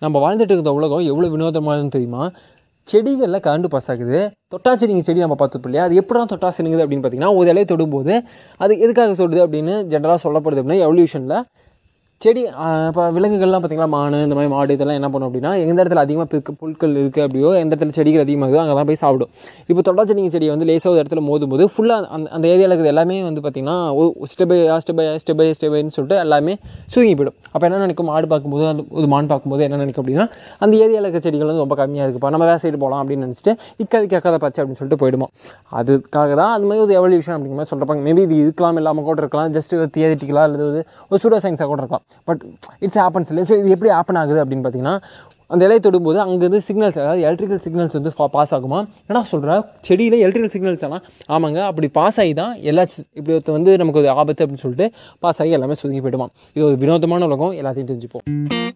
நம்ம வாழ்ந்துட்டு இருக்கிற உலகம் எவ்வளோ வினோதமானதுன்னு தெரியுமா? செடிகளில் கரண்ட் பாஸ் ஆகுது. செடிங்க செடி நம்ம பார்த்துப்போம் இல்லையா? அது எப்படி தொட்டா சினிங்குது அப்படின்னு பார்த்தீங்கன்னா ஒரு இலையை தொடும்போது அது எதுக்காக தொடுது அப்படின்னு ஜென்ரலாக சொல்லப்படுது அப்படின்னா எவல்யூஷனில் செடி இப்போ விலங்குகள்லாம் பார்த்தீங்களா மானு இந்த மாதிரி மாடு இதெல்லாம் என்ன பண்ணும் அப்படின்னா எந்த இடத்துல அதிகமாக பிற்கு புல்கள் இருக்குது அப்படியோ எந்த இடத்துல செடிகள் அதிகமாகுதோ அங்கே தான் போய் சாப்பிடும். இப்போ தொட்டாச்செடிங்க செடியை வந்து லேசாக ஒரு இடத்துல மோதும் போது ஃபுல்லாக அந்த அந்த ஏரியாவில் இருக்கிறது எல்லாமே வந்து பார்த்திங்கன்னா step by step by step by step பைன்னு சொல்லிட்டு எல்லாமே சுருங்கி போயிடும். அப்போ என்ன நினைக்கும்? மாடு பார்க்கும்போது அந்த ஒரு மான் பார்க்கும்போது என்ன நினைக்கும் அப்படின்னா அந்த ஏரியாவில் இருக்கிற செடிகள் வந்து ரொம்ப கம்மியாக இருக்குப்பா நம்ம வேறு சைடு போகலாம் அப்படின்னு நினச்சிட்டு இக்காது கேட்காத பச்சை அப்படின்னு சொல்லிட்டு போயிடுமா. அதுக்காக தான் அது மாதிரி ஒரு எவல்யூஷன் அப்படிங்கிற மாதிரி சொல்கிறப்பாங்க மேபி இது இருக்கலாம் இல்லாமல் கூட இருக்கலாம். ஜஸ்ட் ஒரு தியரிட்டிக்கலாக அல்லது ஒரு ஒரு சூடோ சயின்ஸாக கூட இருக்கலாம். பட் இட்ஸ் ஹேப்பன்ஸ் இல்லை ஸோ இது எப்படி ஹேப்பன் ஆகுது அப்படின்னு பார்த்தீங்கன்னா அந்த இலையை தொடும்போது அங்கேருந்து சிக்னல்ஸ் அதாவது எலக்ட்ரிக்கல் சிக்னல்ஸ் வந்து பாஸ் ஆகுமா? என்ன சொல்கிறா செடியில் எலக்ட்ரிக்கல் சிக்னல்ஸ் எல்லாம். ஆமாங்க அப்படி பாஸ் ஆகி தான் எல்லா இப்படி வந்து நமக்கு ஒரு ஆபத்து அப்படின்னு சொல்லிட்டு பாஸ் ஆகி எல்லாமே சுதுங்கி போயிடுவான். இது ஒரு வினோதமான உலகம் எல்லாத்தையும் தெரிஞ்சுப்போம்.